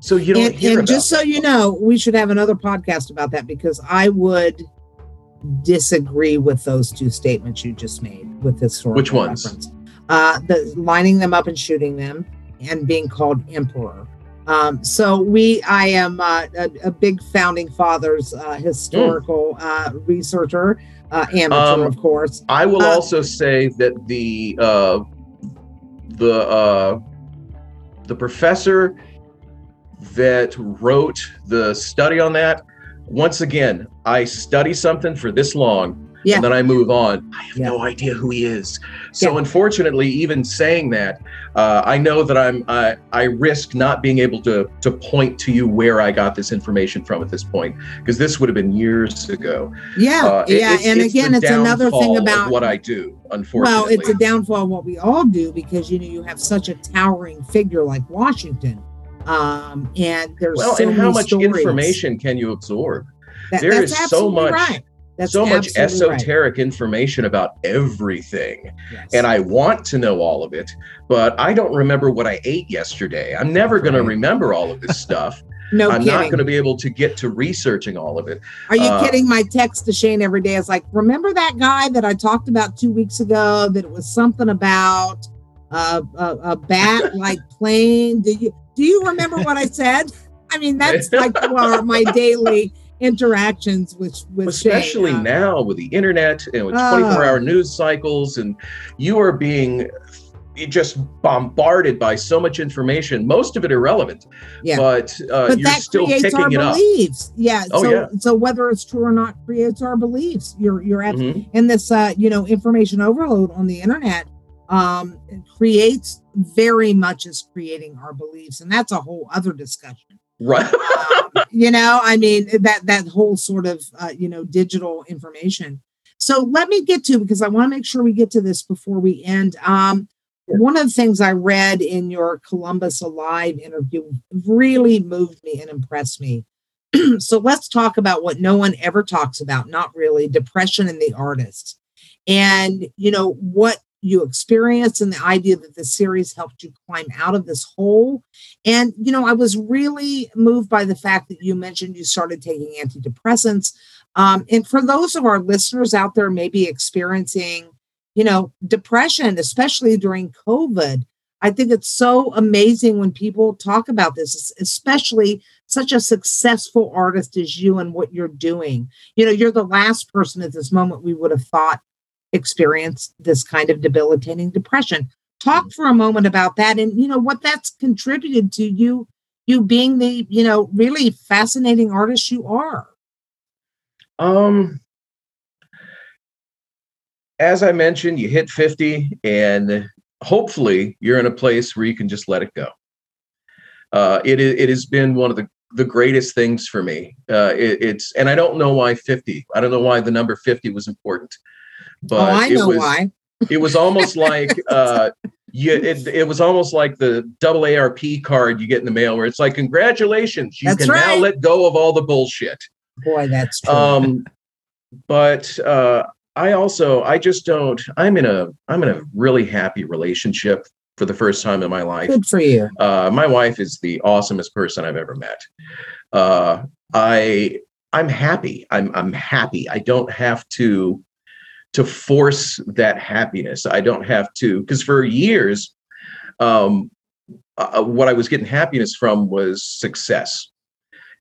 So you don't And, hear and just so that. you know, we should have another podcast about that because I would disagree with those two statements you just made with historical Which ones? reference. Uh, the lining them up and shooting them and being called emperor. Um, so we, I am uh, a, a big founding fathers uh, historical uh, researcher, uh, amateur, Um, of course. I will uh, also say that the uh, the uh, the professor that wrote the study on that. Once again, I study something for this long, Yeah. and then I move on. I have Yeah. no idea who he is. So, Yeah. unfortunately, even saying that, uh, I know that I'm I, I risk not being able to to point to you where I got this information from at this point, because this would have been years ago. Yeah, Uh, it- yeah, it's- and it's again, it's another thing about what I do. Unfortunately, Well, it's a downfall of what we all do because you know you have such a towering figure like Washington, um, and there's well, so and how much stories. information can you absorb? That, there is so much- right. That's so much absolutely right. esoteric information about everything, Yes. and I want to know all of it, but I don't remember what I ate yesterday. I'm never going to remember all of this stuff. no I'm kidding. not going to be able to get to researching all of it. Are you uh, kidding? My text to Shane every day is like, remember that guy that I talked about two weeks ago? That it was something about uh, a, a bat like plane. Do you do you remember what I said? I mean, that's like well, my daily interactions with with especially Shane. Uh, now with the internet and with Oh. 24 hour news cycles and you are being just bombarded by so much information most of it irrelevant Yeah. but, uh, but you're that still creates our picking it up beliefs. Yeah. Oh, so yeah. so whether it's true or not creates our beliefs. You're you're abs- Mhm. and this uh you know information overload on the internet um creates very much is creating our beliefs and that's a whole other discussion right. You know i mean that that whole sort of uh, you know digital information. So let me get to because i want to make sure we get to this before we end. Um one of the things i read in your columbus alive interview really moved me and impressed me. So let's talk about what no one ever talks about not really depression in the artist. And you know what you experienced and the idea that the series helped you climb out of this hole. And you know i was really moved by the fact that you mentioned you started taking antidepressants. Um, and for those of our listeners out there maybe experiencing you know depression especially during covid i think it's so amazing when people talk about this especially such a successful artist as you and what you're doing. You know you're the last person at this moment we would have thought experienced this kind of debilitating depression. Talk for a moment about that and you know what that's contributed to you you being the you know really fascinating artist you are. Um as i mentioned you hit 50 and hopefully you're in a place where you can just let it go. Uh it, it has been one of the the greatest things for me. Uh it, it's and i don't know why 50 i don't know why the number 50 was important but oh i know it was why. it was almost like uh you it, it was almost like the double AARP card you get in the mail where it's like congratulations you That's can now let go of all the bullshit. Boy that's true. Um but uh i also i just don't i'm in a i'm in a really happy relationship for the first time in my life. Good for you. Uh my wife is the awesomest person i've ever met. Uh i i'm happy. I'm i'm happy. I don't have to to force that happiness i don't have to because for years um uh, what i was getting happiness from was success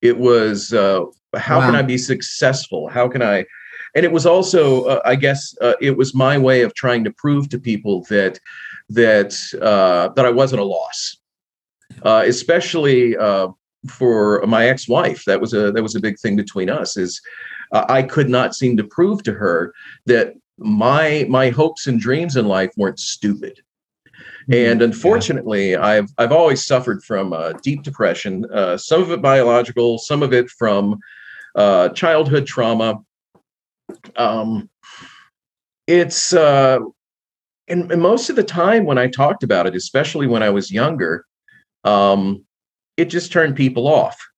it was uh how can i be successful how can i and it was also uh, i guess uh, it was my way of trying to prove to people that that uh that i wasn't a loss uh, especially uh, for my ex-wife. That was a that was a big thing between us. Is uh, I could not seem to prove to her that my my hopes and dreams in life weren't stupid. Mm-hmm. And unfortunately, yeah. I've I've always suffered from uh, deep depression. Uh, some of it biological, some of it from uh, childhood trauma. Um, it's uh, and, and, most of the time when I talked about it, especially when I was younger, um, it just turned people off.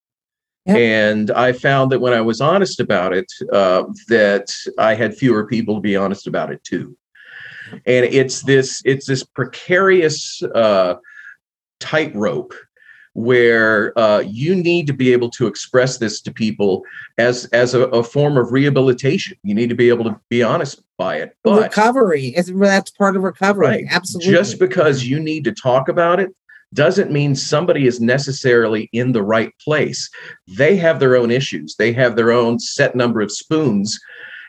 Yep. And I found that when I was honest about it, uh, that I had fewer people to be honest about it too. And it's this it's this precarious uh, tightrope where uh, you need to be able to express this to people as as a, a, form of rehabilitation. You need to be able to be honest by it. But recovery is that's part of recovery. Right, Absolutely. Just because you need to talk about it doesn't mean somebody is necessarily in the right place. They have their own issues. They have their own set number of spoons,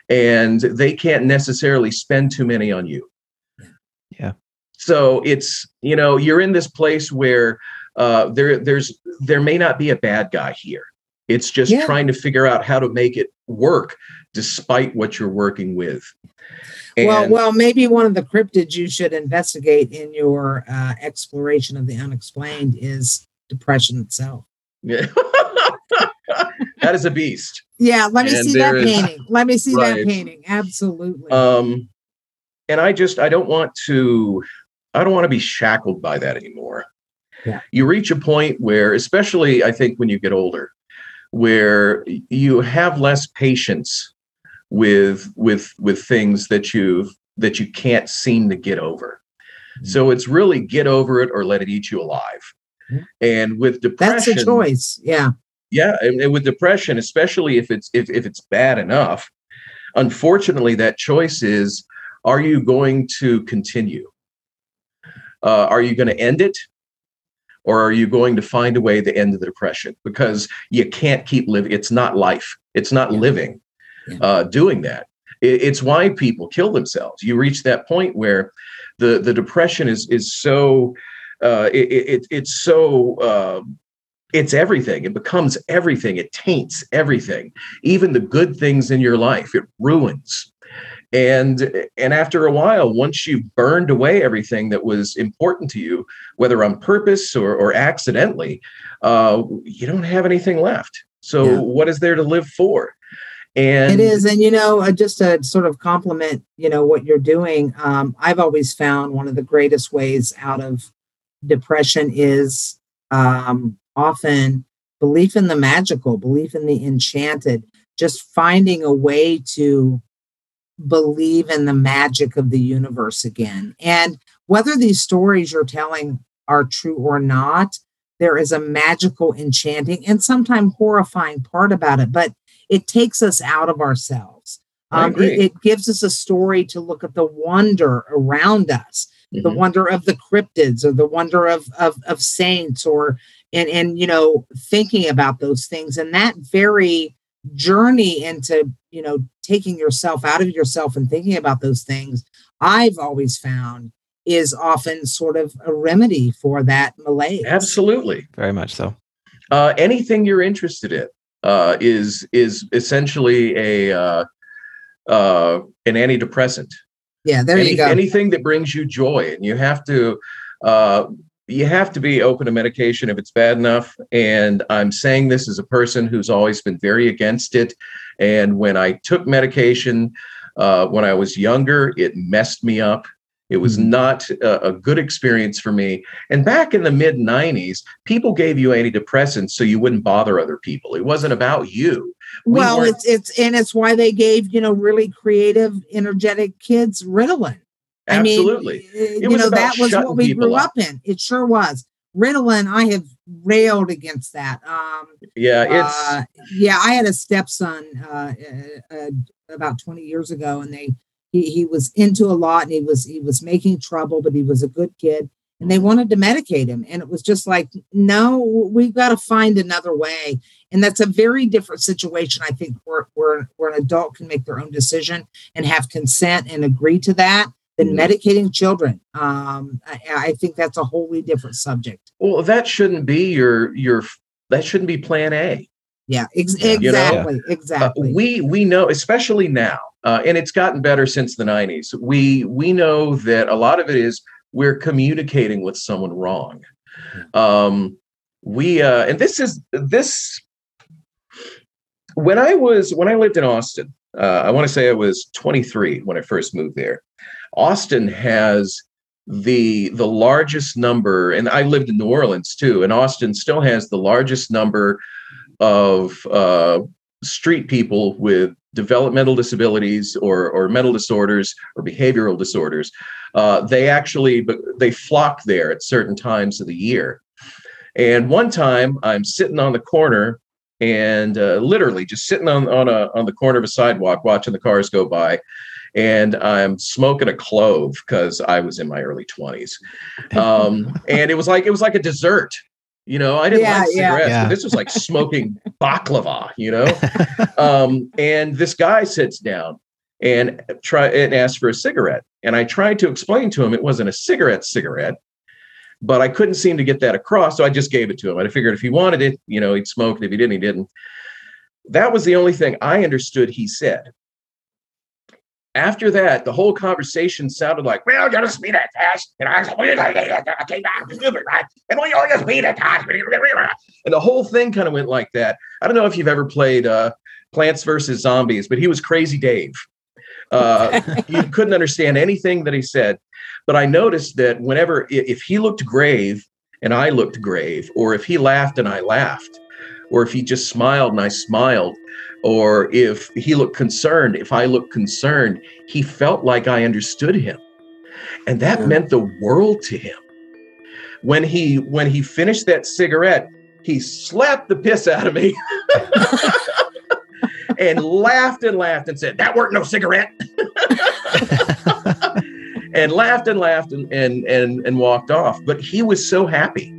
and they can't necessarily spend too many on you. Yeah. So it's you know you're in this place where uh, there there's there may not be a bad guy here. It's just yeah. trying to figure out how to make it work despite what you're working with. And well, well, maybe one of the cryptids you should investigate in your uh, exploration of the unexplained is depression itself. Yeah. that is a beast. Yeah, let me and see that is, painting. Let me see right. that painting. Absolutely. Um, and I just I don't want to I don't want to be shackled by that anymore. Yeah. You reach a point where, especially I think when you get older, where you have less patience with with with things that you've that you can't seem to get over. Mm-hmm. So it's really get over it or let it eat you alive. Mm-hmm. And with depression, that's a choice. Yeah. Yeah, and, and with depression, especially if it's if, if it's bad enough, unfortunately, that choice is: Are you going to continue? Uh, are you going to end it or are you going to find a way to end the depression because you can't keep living it's not life it's not yeah. living. Uh, doing that. It, it's why people kill themselves. You reach that point where the the depression is is so uh, it, it, it's so uh, it's everything. It becomes everything. It taints everything. Even the good things in your life it ruins. And and after a while once you've burned away everything that was important to you whether on purpose or, or accidentally uh, you don't have anything left. So yeah. what is there to live for and it is and you know uh, just to sort of compliment you know what you're doing um, i've always found one of the greatest ways out of depression is um, often belief in the magical belief in the enchanted just finding a way to believe in the magic of the universe again. And whether these stories you're telling are true or not, there is a magical, enchanting, and sometimes horrifying part about it, but it takes us out of ourselves. Um, it, it, gives us a story to look at the wonder around us, mm-hmm. the wonder of the cryptids or the wonder of, of, of saints or, and, and, you know, thinking about those things. And that very journey into you know taking yourself out of yourself and thinking about those things i've always found is often sort of a remedy for that malaise absolutely very much so uh, anything you're interested in uh, is is essentially a uh, uh, an antidepressant yeah there Any, you go anything that brings you joy and you have to uh, you have to be open to medication if it's bad enough. And I'm saying this as a person who's always been very against it. And when I took medication uh, when I was younger, it messed me up. It was hmm. not a, a, good experience for me. And back in the mid 90s, people gave you antidepressants so you wouldn't bother other people. It wasn't about you. We well, it's it's and it's why they gave, you know, really creative, energetic kids Ritalin. Absolutely. I mean, you know, that was what we grew up in. It sure was. Ritalin, I have railed against that. Um, yeah, it's uh, yeah. I had a stepson uh, uh, uh, about 20 years ago, and they he, he was into a lot, and he was he was making trouble, but he was a good kid, and they wanted to medicate him, and it was just like, no, we've got to find another way, and that's a very different situation. I think where where where an adult can make their own decision and have consent and agree to that than Mhm. medicating children. Um, I, I think that's a wholly different subject. Well, that shouldn't be your your that shouldn't be plan A. Yeah, ex- Yeah. You know? exactly, Uh, exactly. we we know, especially now, uh, and it's gotten better since the '90s. We we know that a lot of it is we're communicating with someone wrong. Um, we uh, and this is this. When I was when I lived in Austin, uh, I want to say I was 23 when I first moved there. Austin has the the largest number, and I lived in New Orleans too, and Austin still has the largest number of uh, street people with developmental disabilities or or mental disorders or behavioral disorders. Uh, they actually they flock there at certain times of the year. And one time, I'm sitting on the corner and uh, literally just sitting on on a on the corner of a sidewalk watching the cars go by. And I'm smoking a clove because I was in my early 20s, um, and it was like it was like a dessert. You know, I didn't Yeah, like yeah. cigarettes, Yeah. but this was like smoking baklava. You know, um, and this guy sits down and try and asks for a cigarette, and I tried to explain to him it wasn't a cigarette cigarette, but I couldn't seem to get that across, so I just gave it to him. I figured if he wanted it, you know, he'd smoke it. If he didn't, he didn't. That was the only thing I understood he said. After that, the whole conversation sounded like, well, you just beat it fast. And I came back stupid, right? And we all just beat it fast. And the whole thing kind of went like that. I don't know if you've ever played uh, Plants versus Zombies, but he was Crazy Dave. Uh, you couldn't understand anything that he said. But I noticed that whenever, if he looked grave and I looked grave, or if he laughed and I laughed, or if he just smiled and I smiled, or if he looked concerned, if I looked concerned, he felt like I understood him. And that Yeah. meant the world to him. When he when he finished that cigarette, he slapped the piss out of me and laughed and laughed and said, That weren't no cigarette. and laughed and laughed and, and and and walked off. But he was so happy.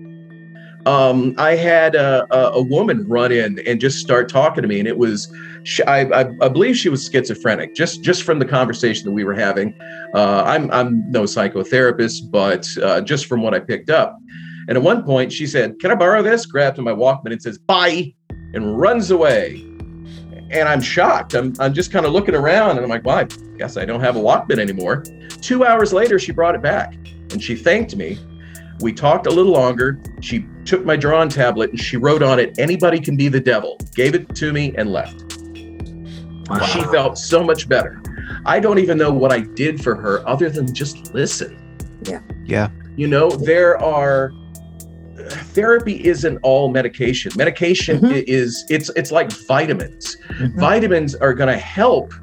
Um, I had a, a, woman run in and just start talking to me, and it was, sh- I, I, I believe she was schizophrenic, just just from the conversation that we were having. Uh, I'm I'm no psychotherapist, but uh, just from what I picked up. And at one point, she said, "Can I borrow this?" Grabbed my Walkman and says, "Bye," and runs away. And I'm shocked. I'm I'm just kind of looking around, and I'm like, "Well, I guess I don't have a Walkman anymore." Two hours later, she brought it back, and she thanked me. We talked a little longer. She took my drawing tablet and she wrote on it, "Anybody can be the devil." Gave it to me and left. She felt so much better. I don't even know what I did for her other than just listen. Yeah. Yeah. You know, there are therapy isn't all medication. Medication Mhm. is it's it's like vitamins. Mhm. Vitamins are going to help,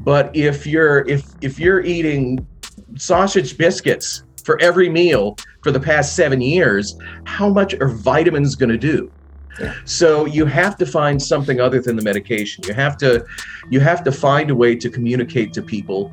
but if you're if if you're eating sausage biscuits for every meal for the past 7 years, how much are vitamins going to do? Yeah. So you have to find something other than the medication. You have to you have to find a way to communicate to people.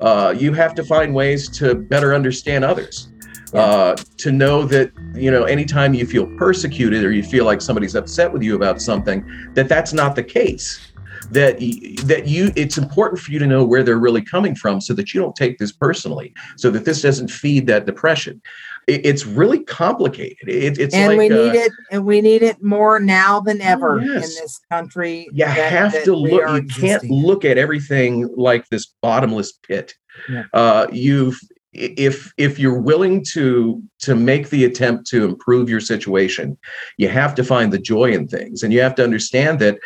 Uh, you have to find ways to better understand others. Uh, to know that you know anytime you feel persecuted or you feel like somebody's upset with you about something, that that's not the case. That that you it's important for you to know where they're really coming from, so that you don't take this personally, so that this doesn't feed that depression. It, it's really complicated. It, it's and like we uh, need it and we need it more now than ever in this country you that- have that to look you can't look at everything like this bottomless pit Yeah. uh you've if if you're willing to to make the attempt to improve your situation you have to find the joy in things and you have to understand that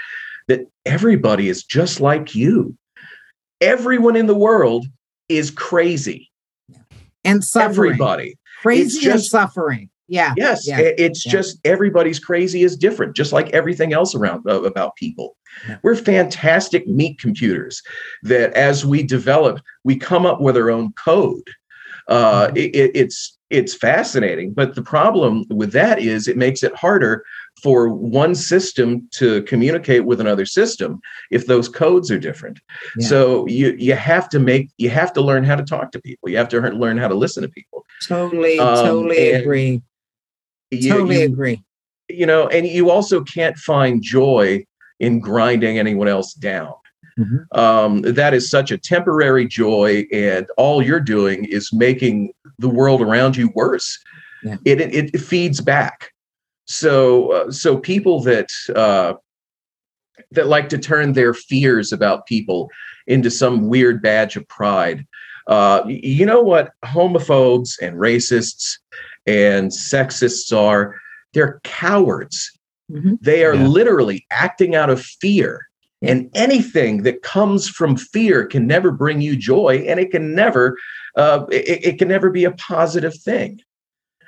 that everybody is just like you everyone in the world is crazy and suffering everybody crazy and just- suffering yeah Yes, Yeah, it's yeah. just everybody's crazy is different, just like everything else around uh, about people. Yeah. We're fantastic meat computers that, as we develop, we come up with our own code. Uh, Mm-hmm. it- it's it's fascinating, but the problem with that is it makes it harder for one system to communicate with another system if those codes are different. Yeah. So you you have to make you have to learn how to talk to people. You have to learn how to listen to people. totally Um, totally agree You- totally you- agree you know, and you also can't find joy in grinding anyone else down. Mm-hmm. Um, that is such a temporary joy, and all you're doing is making the world around you worse. Yeah. It, it, it feeds back. So uh, so people that uh, that like to turn their fears about people into some weird badge of pride. Uh, you know what homophobes and racists and sexists are? They're cowards. Mm-hmm. They are yeah. literally acting out of fear. And anything that comes from fear can never bring you joy, and it can never, uh, it, it can never be a positive thing.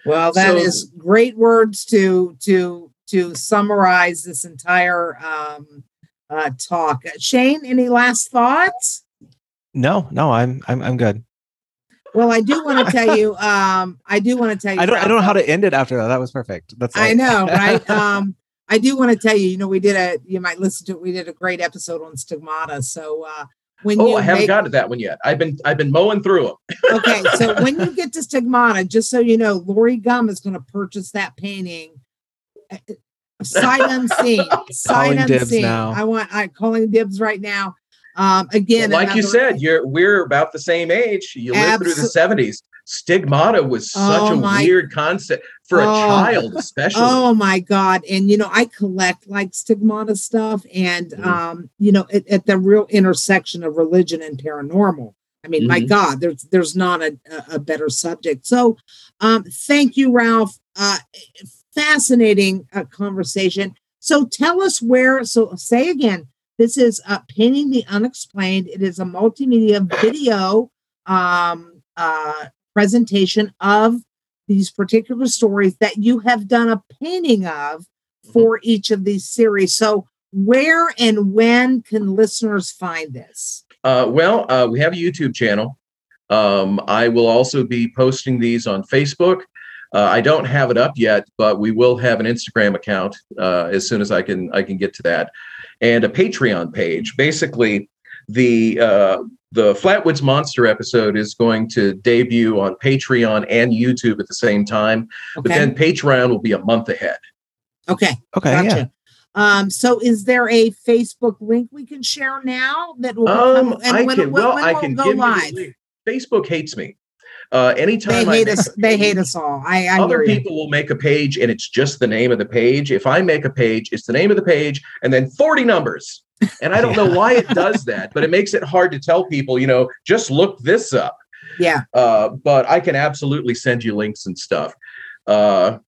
Well, that so, is great words to to to summarize this entire um, uh, talk. Shane, any last thoughts? No, no, I'm I'm I'm good. Well, I do want to tell you. Um, I do want to tell you. I don't. I don't know how to end it after that. That was perfect. That's. All. I know, right? um, I do want to tell you. You know, we did a. You might listen to. it. We did a great episode on stigmata. So uh, when oh, I haven't make, gotten to that one yet. I've been I've been mowing through them. okay, so when you get to stigmata, just so you know, Lori Gum is going to purchase that painting. Sight unseen. Sight unseen. Now. I want I calling dibs right now. Um, again, well, like you said, you're we're about the same age. You lived through the seventies. Stigmata was such oh a my, weird concept for oh, a child, especially. Oh my god! And you know, I collect like stigmata stuff, and mm-hmm. um, you know, at, at, the real intersection of religion and paranormal. I mean, mm-hmm. my God, there's there's not a, a better subject. So, um, thank you, Ralph. Uh, fascinating uh, conversation. So, tell us where. So, say again this is uh, Painting the Unexplained. It is a multimedia video um, uh, presentation of these particular stories that you have done a painting of for each of these series. So, where and when can listeners find this? Uh, well, uh, we have a YouTube channel. Um, I will also be posting these on Facebook. Uh, I don't have it up yet, but we will have an Instagram account uh, as soon as I can I can get to that and a Patreon page. Basically, the uh, the Flatwoods Monster episode is going to debut on Patreon and YouTube at the same time, okay. but then Patreon will be a month ahead. Okay. Okay. Gotcha. Yeah. Um, so is there a Facebook link we can share now that will um, come, I when, can, when, well, when I can give live? You Facebook hates me. Uh, anytime they hate us, they hate us all. I, I other people will make a page and it's just the name of the page. If I make a page, it's the name of the page and then 40 numbers. And I don't yeah. know why it does that, but it makes it hard to tell people, you know, just look this up. Yeah. Uh, but I can absolutely send you links and stuff. Uh,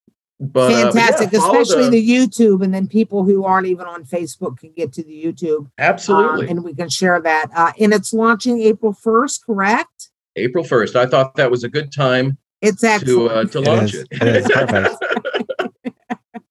but fantastic, uh, yeah, especially the, the, YouTube, and then people who aren't even on Facebook can get to the YouTube. Absolutely, um, and we can share that. Uh, and it's launching April first, correct? April 1st. I thought that was a good time it's to, uh, to launch it. Is. it. it is perfect.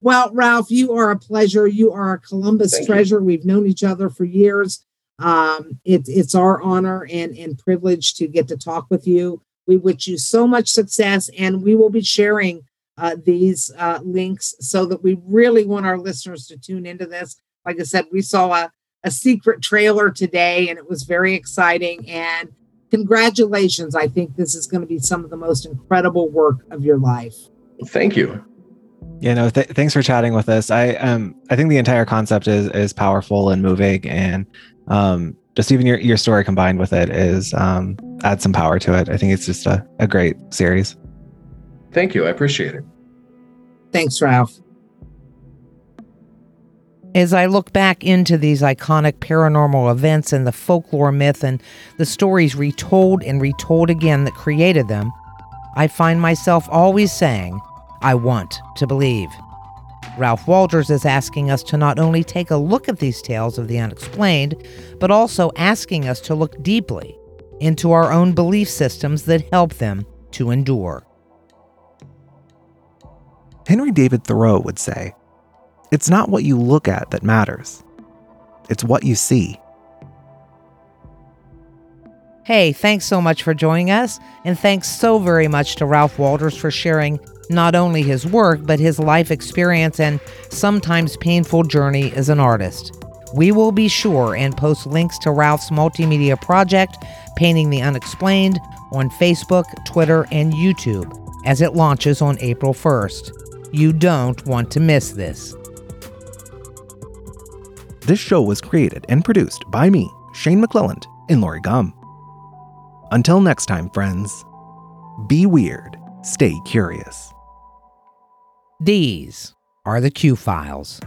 well, Ralph, you are a pleasure. You are a Columbus Thank treasure. You. We've known each other for years. Um, it, it's our honor and, and privilege to get to talk with you. We wish you so much success, and we will be sharing uh, these uh, links so that we really want our listeners to tune into this. Like I said, we saw a, a secret trailer today, and it was very exciting. And congratulations. I think this is going to be some of the most incredible work of your life. Thank you. Yeah, no, th- thanks for chatting with us. I um I think the entire concept is is powerful and moving and um just even your, your story combined with it is um add some power to it. I think it's just a, a great series. Thank you. I appreciate it. Thanks, Ralph. As I look back into these iconic paranormal events and the folklore myth and the stories retold and retold again that created them, I find myself always saying, I want to believe. Ralph Walters is asking us to not only take a look at these tales of the unexplained, but also asking us to look deeply into our own belief systems that help them to endure. Henry David Thoreau would say, it's not what you look at that matters, it's what you see. Hey, thanks so much for joining us, and thanks so very much to Ralph Walters for sharing not only his work, but his life experience and sometimes painful journey as an artist. We will be sure and post links to Ralph's multimedia project, Painting the Unexplained, on Facebook, Twitter, and YouTube as it launches on April 1st. You don't want to miss this. This show was created and produced by me, Shane McClelland, and Lori Gum. Until next time, friends, be weird, stay curious. These are the Q files.